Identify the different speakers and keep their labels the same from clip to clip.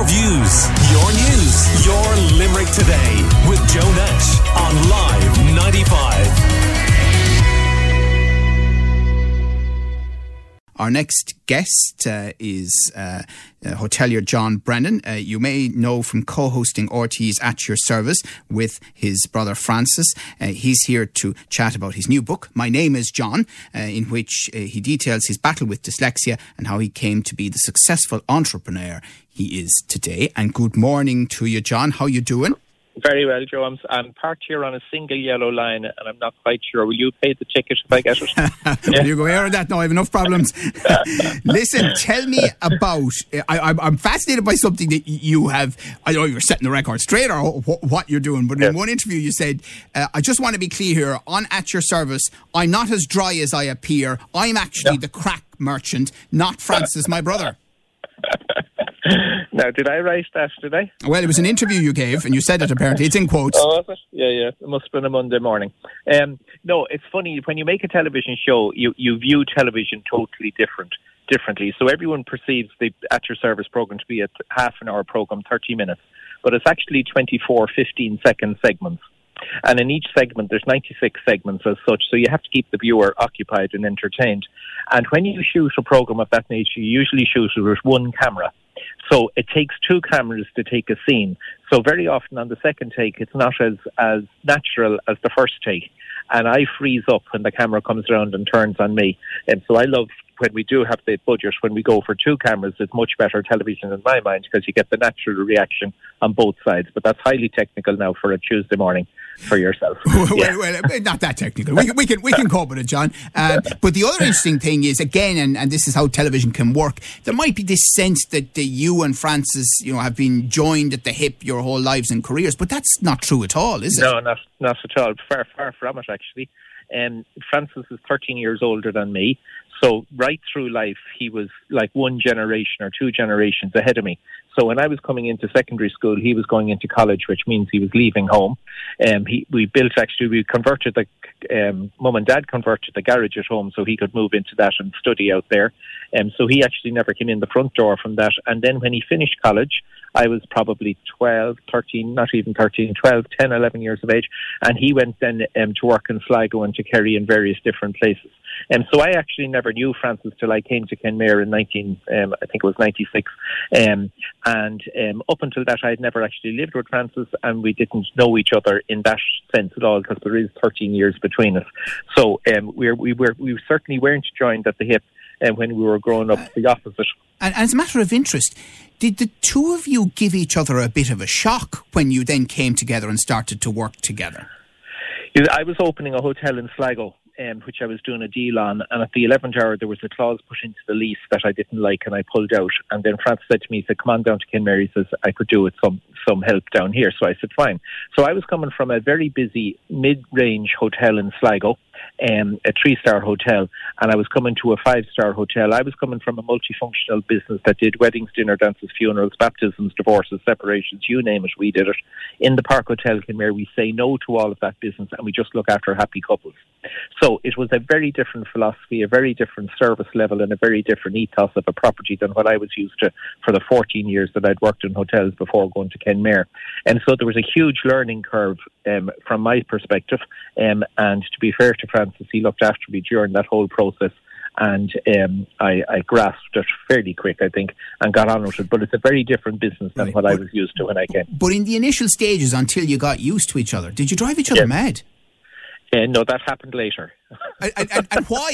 Speaker 1: Your views, your news, your Limerick today with Joe Nash on Live 95.
Speaker 2: Our next guest uh, is uh, uh, hotelier John Brennan. Uh, you may know from co hosting RTÉ's At Your Service with his brother Francis. Uh, he's here to chat about his new book, My Name is John, uh, in which he details his battle with dyslexia and how he came to be the successful entrepreneur he is today. And good morning to you, John. How you doing?
Speaker 3: Very well, Joe. I'm, I'm, parked here on a single yellow line, and I'm not quite sure. Will you pay the ticket if I get it?
Speaker 2: yeah. You go here or that? No, I have enough problems. Listen, tell me about. I, am fascinated by something that you have. I know you're setting the record straight or what you're doing, but in one interview you said, uh, "I just want to be clear here. On at your service, I'm not as dry as I appear. I'm actually the crack merchant, not Francis, my brother."
Speaker 3: now, did I write that today?
Speaker 2: Well, it was an interview you gave, and you said it apparently. It's in quotes.
Speaker 3: Oh? Yeah, yeah. It must have been a Monday morning. Um, no, it's funny. When you make a television show, you, you view television totally different differently. So everyone perceives the At Your Service program to be a half an hour program, 30 minutes. But it's actually 24 15 second segments. And in each segment, there's 96 segments as such, so you have to keep the viewer occupied and entertained. And when you shoot a program of that nature, you usually shoot it with one camera. So it takes two cameras to take a scene. So very often on the second take, it's not as, as natural as the first take. And I freeze up when the camera comes around and turns on me. And so I love when we do have the budget, when we go for two cameras, it's much better television in my mind because you get the natural reaction on both sides. But that's highly technical now for a Tuesday morning for yourself.
Speaker 2: well, yeah. well, not that technical. We, we, can we can cope with it, John. Uh, but the other interesting thing is again, and, and this is how television can work. There might be this sense that the, you and Francis, you know, have been joined at the hip your whole lives and careers, but that's not true at all, is it?
Speaker 3: No, not not at all. Far far from it, actually. Um, Francis is 13 years older than me. So right through life, he was like one generation or two generations ahead of me. So when I was coming into secondary school, he was going into college, which means he was leaving home. Um, he, we built actually, we converted the um, mum and dad converted the garage at home so he could move into that and study out there. Um, so he actually never came in the front door from that. And then when he finished college, I was probably 12, 13, not even 13, 12, 10, 11 years of age. And he went then um, to work in Sligo and to Kerry in various different places. And um, so I actually never knew Francis till I came to Kenmare in 19, um, I think it was 96. Um, and um, up until that, I had never actually lived with Francis and we didn't know each other in that sense at all because there is 13 years between us. So um, we, we, were, we certainly weren't joined at the hip um, when we were growing up, the opposite.
Speaker 2: And, and as a matter of interest, did the two of you give each other a bit of a shock when you then came together and started to work together?
Speaker 3: I was opening a hotel in Sligo um, which I was doing a deal on. And at the 11th hour, there was a clause put into the lease that I didn't like, and I pulled out. And then Francis said to me, he said, come on down to Kenmare. He says, I could do with some, some help down here. So I said, fine. So I was coming from a very busy mid-range hotel in Sligo um, a three star hotel and I was coming to a five star hotel. I was coming from a multifunctional business that did weddings, dinner dances, funerals, baptisms, divorces, separations, you name it, we did it. In the Park Hotel Kenmare, we say no to all of that business and we just look after happy couples. So it was a very different philosophy, a very different service level, and a very different ethos of a property than what I was used to for the 14 years that I'd worked in hotels before going to Kenmare. And so there was a huge learning curve um, from my perspective. Um, and to be fair to Francis, he looked after me during that whole process. And um, I, I, grasped it fairly quick, I think, and got on with it. But it's a very different business than right. what but, I was used to when I came.
Speaker 2: But in the initial stages, until you got used to each other, did you drive each other yes. mad?
Speaker 3: Uh, no, that happened later.
Speaker 2: and, and, and, why?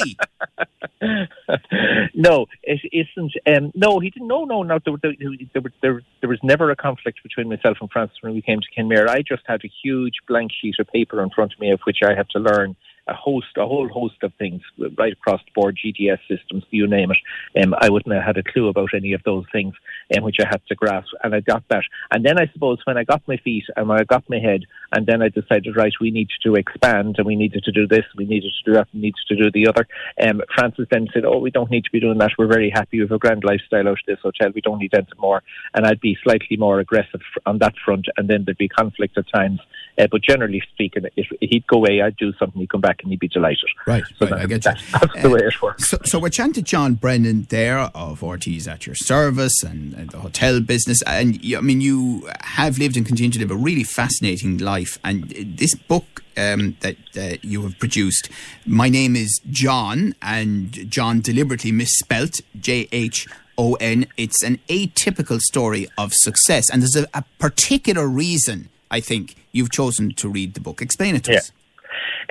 Speaker 3: no, it isn't. Um, no, he didn't. No, no, no. There, there, there, there, there was never a conflict between myself and Francis when we came to Kenmare. I just had a huge blank sheet of paper in front of me of which I had to learn a host, a whole host of things right across the board, GDS systems, you name it. Um, I wouldn't have had a clue about any of those things, um, which I had to grasp, and I got that. And then I suppose when I got my feet and when I got my head, and then I decided, right, we need to expand, and we needed to do this, we needed to do that, we needed to do the other. Um, Francis then said, oh, we don't need to be doing that. We're very happy with a grand lifestyle out of this hotel. We don't need anything more. And I'd be slightly more aggressive on that front, and then there'd be conflict at times. Uh, but generally speaking, if he'd go away, I'd do something, he'd come back and he'd be delighted.
Speaker 2: Right,
Speaker 3: so
Speaker 2: right
Speaker 3: that,
Speaker 2: I get
Speaker 3: that,
Speaker 2: you.
Speaker 3: That's the way it works.
Speaker 2: So, so we're chatting to John Brennan there of RTÉ's at your service and, and the hotel business. And you, I mean, you have lived and continue to live a really fascinating life. And this book um, that uh, you have produced, my name is John, and John deliberately misspelt J H O N. It's an atypical story of success. And there's a, a, particular reason, I think, you've chosen to read the book. Explain it to
Speaker 3: yeah.
Speaker 2: us.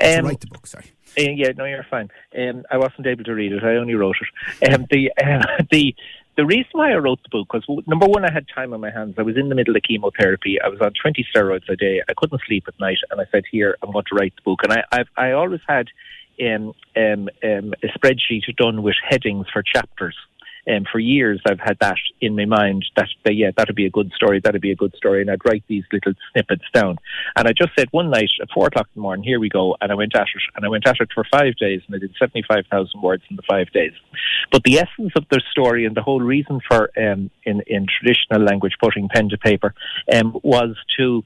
Speaker 2: Um, to write the book, sorry.
Speaker 3: Uh, yeah, no, you're fine. Um, I wasn't able to read it. I only wrote it. Um, the uh, the the reason why I wrote the book was number one, I had time on my hands. I was in the middle of chemotherapy. I was on 20 steroids a day. I couldn't sleep at night, and I said, "Here, I'm going to write the book." And I I've, I always had um, um, um, a spreadsheet done with headings for chapters. And um, for years, I've had that in my mind that, that yeah, that'd be a good story, that'd be a good story, and I'd write these little snippets down. And I just said one night at four o'clock in the morning, here we go, and I went at it, and I went at it for five days, and I did seventy-five thousand words in the five days. But the essence of the story and the whole reason for um, in in traditional language putting pen to paper um, was to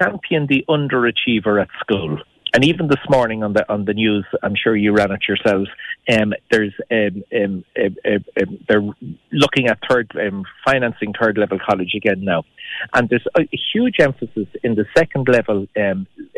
Speaker 3: champion the underachiever at school and even this morning on the on the news, I'm sure you ran it yourselves. Um, there's um um, um, um, um, they're looking at third financing third level college again now, and there's a huge emphasis in the second level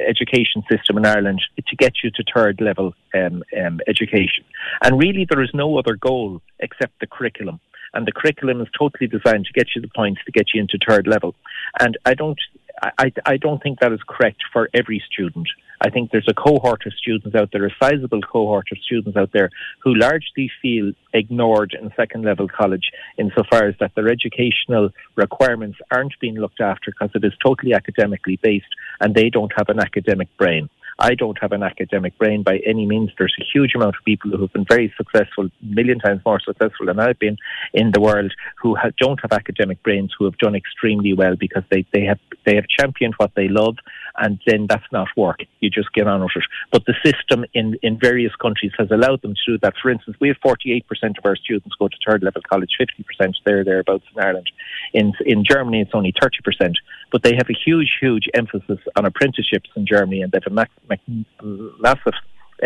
Speaker 3: education system in Ireland to get you to third level education, and really there is no other goal except the curriculum. And the curriculum is totally designed to get you the points to get you into third level. And I don't, I, I don't think that is correct for every student. I think there's a cohort of students out there, a sizable cohort of students out there who largely feel ignored in second level college insofar as that their educational requirements aren't being looked after because it is totally academically based and they don't have an academic brain. I don't have an academic brain by any means. There's a huge amount of people who have been very successful, million times more successful than I've been in the world, who ha- don't have academic brains, who have done extremely well because they, they have they have championed what they love, and then that's not work. You just get on with it. But the system in, in various countries has allowed them to do that. For instance, we have 48% of our students go to third level college, 50% there, thereabouts in Ireland. In, in Germany, it's only 30%. But they have a huge, huge emphasis on apprenticeships in Germany, and they have a ma- ma- massive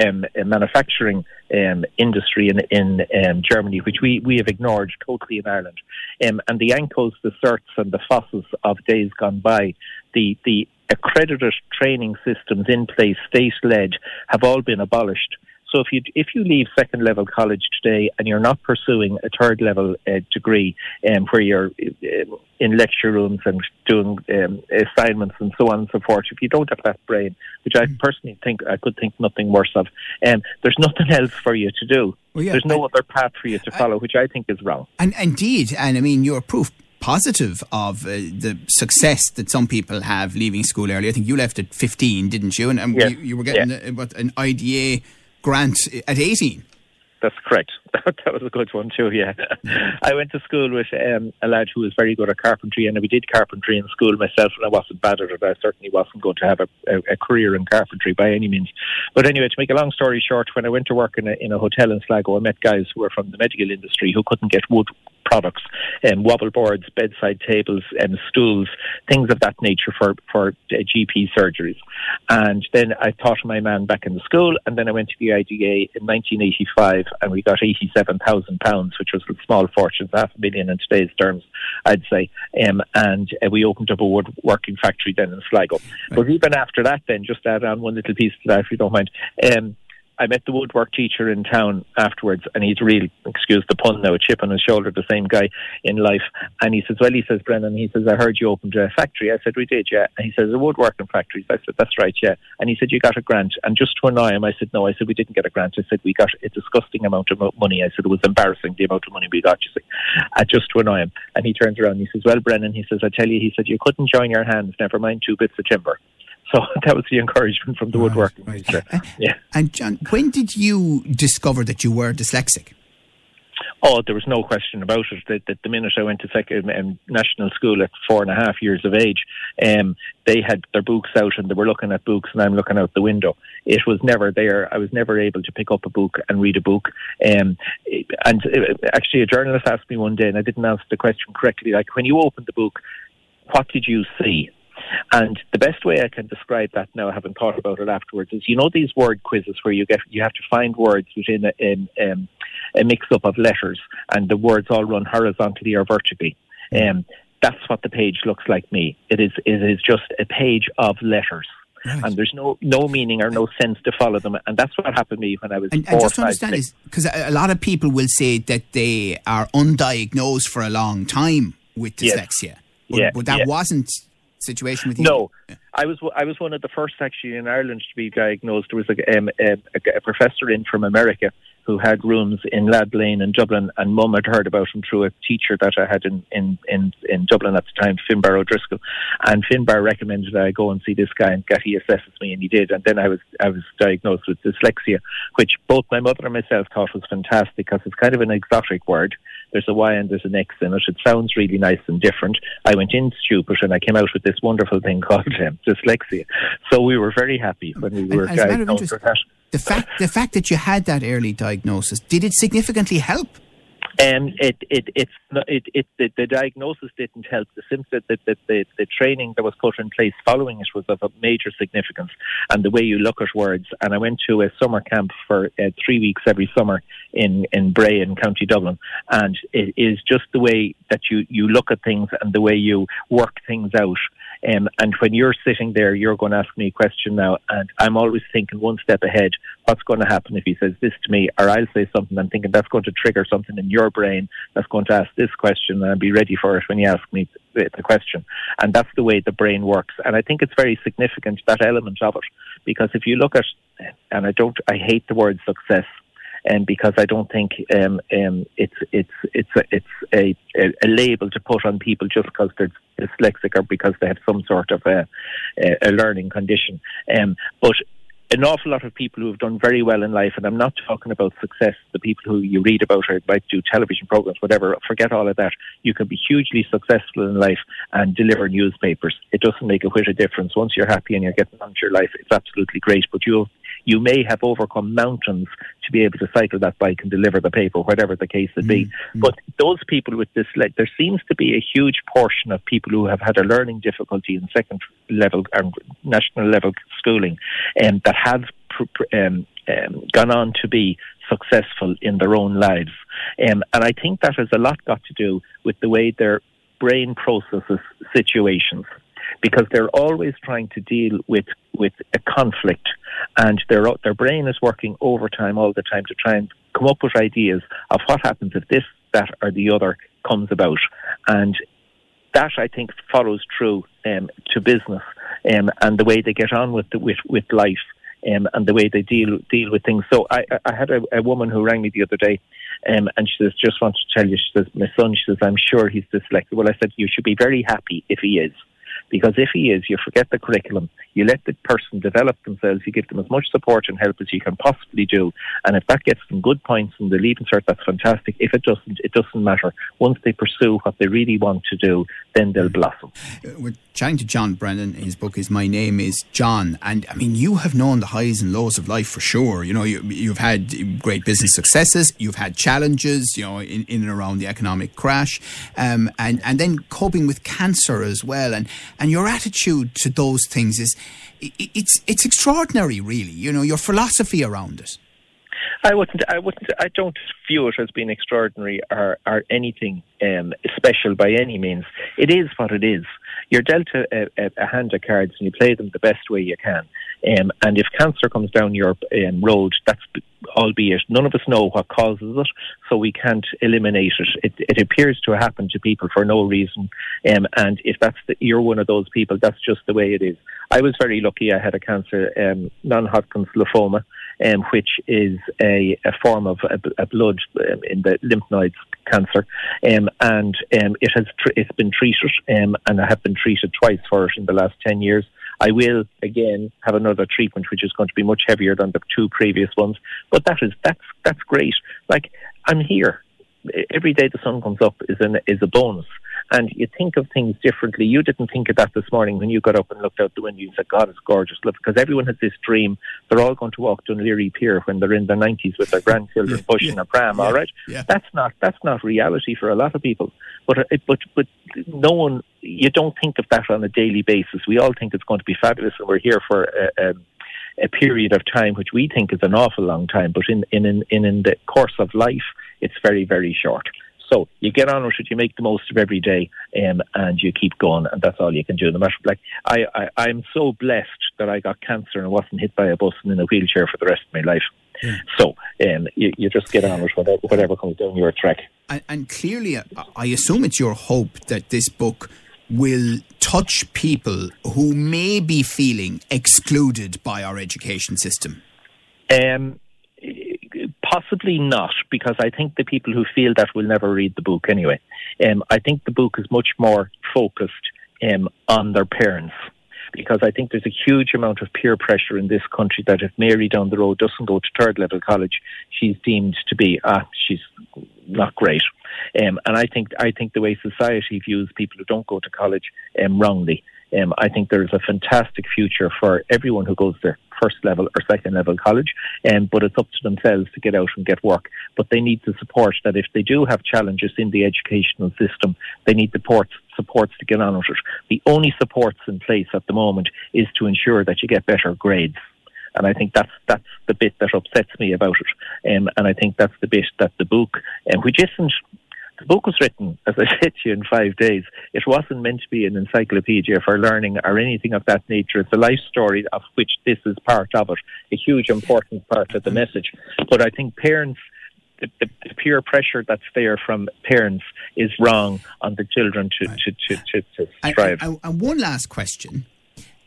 Speaker 3: um, manufacturing um, industry in, in um, Germany, which we, we have ignored totally in Ireland. Um, and the ANCOs, the CERTs, and the FÁSs of days gone by, the, the accredited training systems in place, state led, have all been abolished. So if you if you leave second level college today and you're not pursuing a third level uh, degree, um, where you're uh, in lecture rooms and doing um, assignments and so on and so forth, if you don't have that brain, which I personally think I could think nothing worse of, um, there's nothing else for you to do. Well, yeah, there's no I, other path for you to follow, I, which I think is wrong.
Speaker 2: And indeed, and I mean you're proof positive of uh, the success that some people have leaving school early. I think you left at 15, didn't you? And, and
Speaker 3: yeah.
Speaker 2: you, you, were getting
Speaker 3: yeah.
Speaker 2: a, what, an IDA grant at 18.
Speaker 3: That's correct. that was a good one too. Yeah, I went to school with um, a lad who was very good at carpentry, and we did carpentry in school myself, and I wasn't bad at it. I certainly wasn't going to have a, a, a career in carpentry by any means. But anyway, to make a long story short, when I went to work in a, in a hotel in Sligo, I met guys who were from the medical industry who couldn't get wood products, um, wobble boards, bedside tables, and um, stools, things of that nature for for uh, GP surgeries. And then I taught my man back in the school, and then I went to the IDA in 1985, and we got eighty-seven thousand pounds, which was a small fortune, half a million in today's terms, I'd say. Um, and uh, we opened up a woodworking factory then in Sligo. Right. But even after that, then just add on one little piece to that, if you don't mind. Um, I met the woodwork teacher in town afterwards, and he's real, excuse the pun now, a chip on his shoulder, the same guy in life. And he says, Well, he says, Brennan, he says, I heard you opened a factory. I said, We did, yeah. And he says, A woodworking factory. I said, That's right, yeah. And he said, You got a grant. And just to annoy him, I said, No, I said, We didn't get a grant. I said, We got a disgusting amount of money. I said, It was embarrassing the amount of money we got, you see, uh, just to annoy him. And he turns around and he says, Well, Brennan, he says, I tell you, he said, You couldn't join your hands, never mind two bits of timber. So that was the encouragement from the right, woodworking right. teacher. Yeah.
Speaker 2: And John, when did you discover that you were dyslexic?
Speaker 3: Oh, there was no question about it. That, that the minute I went to second um, national school at four and a half years of age, um, they had their books out and they were looking at books, and I'm looking out the window. It was never there. I was never able to pick up a book and read a book. Um, and uh, actually, a journalist asked me one day, and I didn't answer the question correctly. Like when you opened the book, what did you see? And the best way I can describe that now, having thought about it afterwards, is you know these word quizzes where you get you have to find words within a, in, um, a mix up of letters, and the words all run horizontally or vertically. Um, that's what the page looks like me. It is it is just a page of letters. Right. And there's no no meaning or no sense to follow them, and that's what happened to me when I was.
Speaker 2: And,
Speaker 3: and
Speaker 2: just to understand is because a lot of people will say that they are undiagnosed for a long time with dyslexia, yes. but,
Speaker 3: yeah,
Speaker 2: but that
Speaker 3: yeah.
Speaker 2: wasn't situation with you.
Speaker 3: No. I was I was one of the first actually in Ireland to be diagnosed. There was a, um, a, a professor in from America who had rooms in Lad Lane in Dublin, and Mum had heard about him through a teacher that I had in, in, in, in Dublin at the time, Finbar O'Driscoll. And Finbar recommended I go and see this guy and get he assesses me, and he did. And then I was I was diagnosed with dyslexia, which both my mother and myself thought was fantastic because it's kind of an exotic word. There's a Y and there's an X in it. It sounds really nice and different. I went in stupid and I came out with this wonderful thing called um, dyslexia. So we were very happy when we were diagnosed with that
Speaker 2: the fact the fact that you had that early diagnosis did it significantly help?
Speaker 3: Um, it, it, it's, it, it, the, the diagnosis didn't help. The, symptom, the, the, the, the training that was put in place following it was of a major significance, and the way you look at words. And I went to a summer camp for uh, three weeks every summer in, in Bray in County Dublin, and it is just the way that you, you look at things and the way you work things out um, and when you're sitting there, you're going to ask me a question now, and I'm always thinking one step ahead. What's going to happen if he says this to me, or I'll say something? I'm thinking that's going to trigger something in your brain that's going to ask this question, and I'll be ready for it when you ask me the question. And that's the way the brain works. And I think it's very significant that element of it, because if you look at, and I don't, I hate the word success um, because I don't think um, um, it's it's it's a, it's a, a, a, label to put on people just because they're dyslexic or because they have some sort of a, a learning condition. Um, but an awful lot of people who have done very well in life, and I'm not talking about success, the people who you read about or might do television programs, whatever, forget all of that. You can be hugely successful in life and deliver newspapers. It doesn't make a whit of difference. Once you're happy and you're getting on to your life, it's absolutely great, but you'll you may have overcome mountains to be able to cycle that bike and deliver the paper, whatever the case would be. Mm-hmm. But those people with this, there seems to be a huge portion of people who have had a learning difficulty in second level and national level schooling, and um, that have um, um, gone on to be successful in their own lives. Um, and I think that has a lot got to do with the way their brain processes situations because they're always trying to deal with, with a conflict and their, their brain is working overtime all the time to try and come up with ideas of what happens if this, that or the other comes about. And that I think follows through um, to business um, and the way they get on with the, with with life um, and the way they deal deal with things. So I, I had a, a woman who rang me the other day, um, and she says, "Just want to tell you," she says, "My son," she says, "I'm sure he's dyslexic." Well, I said, "You should be very happy if he is." Because if he is, you forget the curriculum. You let the person develop themselves. You give them as much support and help as you can possibly do. And if that gets them good points in the leaving cert, that's fantastic. If it doesn't, it doesn't matter. Once they pursue what they really want to do, then they'll blossom.
Speaker 2: Uh, we're chatting to John Brennan. His book is My Name is John. And I mean, you have known the highs and lows of life for sure. You know, you, you've had great business successes. You've had challenges, you know, in, in and around the economic crash. Um, and, and then coping with cancer as well. And, and your attitude to those things is it's it's extraordinary, really. You know, your philosophy around it.
Speaker 3: I wouldn't. I wouldn't. I don't view it as being extraordinary or, or anything um, special by any means. It is what it is. You're dealt a, a, a, hand of cards and you play them the best way you can. Um, and if cancer comes down your um, road, that's albeit none of us know what causes it, so we can't eliminate it. It, it appears to happen to people for no reason, um, and if that's the, you're one of those people, that's just the way it is. I was very lucky. I had a cancer, um, non-Hodgkin's lymphoma, um, which is a, a form of a, a blood um, in the lymph nodes cancer, um, and um, it has tr- it's been treated, and I have been treated twice for it in the last ten years. I will again have another treatment, which is going to be much heavier than the two previous ones. But that is that's that's great. Like I'm here every day the sun comes up is an is a bonus and you think of things differently. You didn't think of that this morning when you got up and looked out the window and said, God, it's gorgeous. Look, because everyone has this dream. They're all going to walk to Leary Pier when they're in their 90s with their grandchildren yeah, pushing yeah, a pram, yeah, all right? That's not that's not reality for a lot of people. But, uh, but, but no one, you don't think of that on a daily basis. We all think it's going to be fabulous, and we're here for a, a, a period of time which we think is an awful long time, but in in in, in the course of life, it's very very short. So you get on with it, you make the most of every day, um, and you keep going, and that's all you can do. No matter like I, I, I'm so blessed that I got cancer and wasn't hit by a bus and in a wheelchair for the rest of my life. Yeah. So um, you, you, just get on with whatever, whatever comes down your track.
Speaker 2: And, and clearly, I assume it's your hope that this book will touch people who may be feeling excluded by our education system.
Speaker 3: Um, Possibly not, because I think the people who feel that will never read the book anyway. Um, I think the book is much more focused um, on their parents because I think there's a huge amount of peer pressure in this country that if Mary down the road doesn't go to third level college, she's deemed to be ah, she's not great. Um, and I think I think the way society views people who don't go to college um, wrongly. Um, I think there's a fantastic future for everyone who goes there first level or second level college, um, but it's up to themselves to get out and get work. But they need the support that if they do have challenges in the educational system, they need the support, supports to get on with it. The only supports in place at the moment is to ensure that you get better grades. And I think that's that's the bit that upsets me about it. Um, and I think that's the bit that the book, um, which isn't the book was written, as I said to you, in five days. It wasn't meant to be an encyclopedia for learning or anything of that nature. It's a life story of which this is part of it, a huge important part of the message. But I think parents the, the, the, peer pressure that's there from parents is wrong on the children to, right. to, to, to, to strive.
Speaker 2: And, and, and, one last question.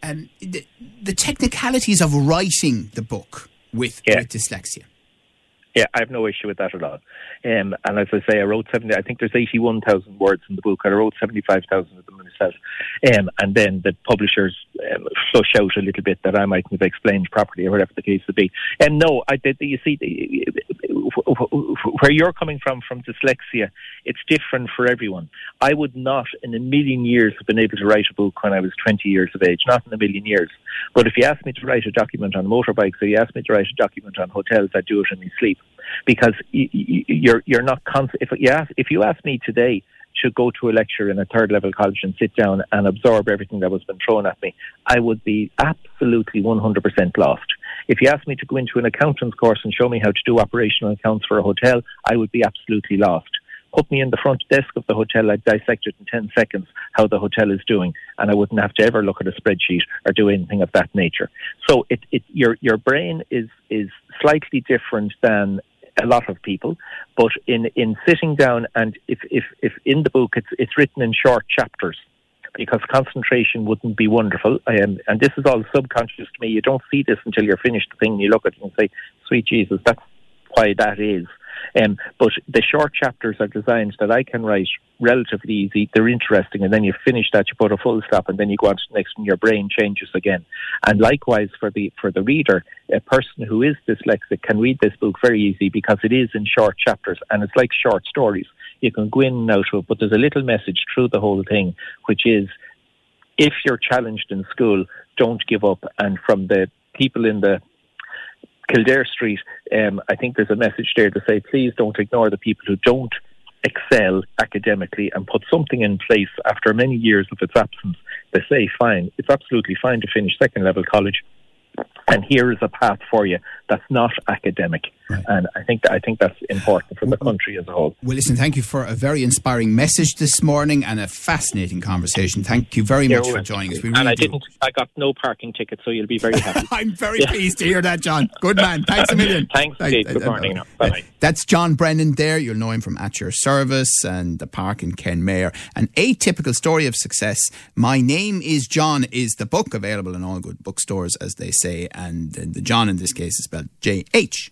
Speaker 2: Um, the, the, technicalities of writing the book with, yeah. with dyslexia.
Speaker 3: Yeah, I have no issue with that at all. Um, and as I say, I wrote 70, I think there's 81,000 words in the book. And I wrote 75,000 of them myself. Um, and then the publishers um, flush out a little bit that I mightn't have explained properly or whatever the case would be. And no, I did, you see, where you're coming from, from dyslexia, it's different for everyone. I would not in a million years have been able to write a book when I was 20 years of age, not in a million years. But if you ask me to write a document on motorbikes or you ask me to write a document on hotels, I do it in my sleep because you're you're not if you ask if you ask me today to go to a lecture in a third level college and sit down and absorb everything that was been thrown at me, I would be absolutely 100% lost. If you asked me to go into an accountant's course and show me how to do operational accounts for a hotel, I would be absolutely lost. Put me in the front desk of the hotel, I'd dissect it in 10 seconds how the hotel is doing, and I wouldn't have to ever look at a spreadsheet or do anything of that nature. So it, it, your, your brain is, is slightly different than a lot of people. But in, in sitting down and if, if, if in the book it's, it's written in short chapters because concentration wouldn't be wonderful. Um, and this is all subconscious to me. You don't see this until you're finished the thing and you look at it and say, sweet Jesus, that's why that is. Um, but the short chapters are designed that I can write relatively easy. They're interesting, and then you finish that, you put a full stop, and then you go on to the next, and your brain changes again. And likewise for the for the reader, a person who is dyslexic can read this book very easy because it is in short chapters, and it's like short stories. You can go in and out of it, but there's a little message through the whole thing, which is if you're challenged in school, don't give up. And from the people in the Kildare Street, um, I think there's a message there to say, please don't ignore the people who don't excel academically and put something in place after many years of its absence. They say, fine, it's absolutely fine to finish second level college and here is a path for you that's not academic. Right. And I think that, I think that's important for the country as a whole.
Speaker 2: Well, listen, thank you for a very inspiring message this morning and a fascinating conversation. Thank you very much for joining us.
Speaker 3: We really and I do. didn't. I got no parking ticket, so you'll be very happy.
Speaker 2: I'm very yeah. pleased to hear that, John. Good man. Thanks a million.
Speaker 3: Thanks, Steve. Good morning. Uh, Bye.
Speaker 2: That's John Brennan there. You'll know him from At Your Service and the Park in Kenmare. An atypical story of success. My name is John is the book available in all good bookstores, as they say and the John in this case is spelled J H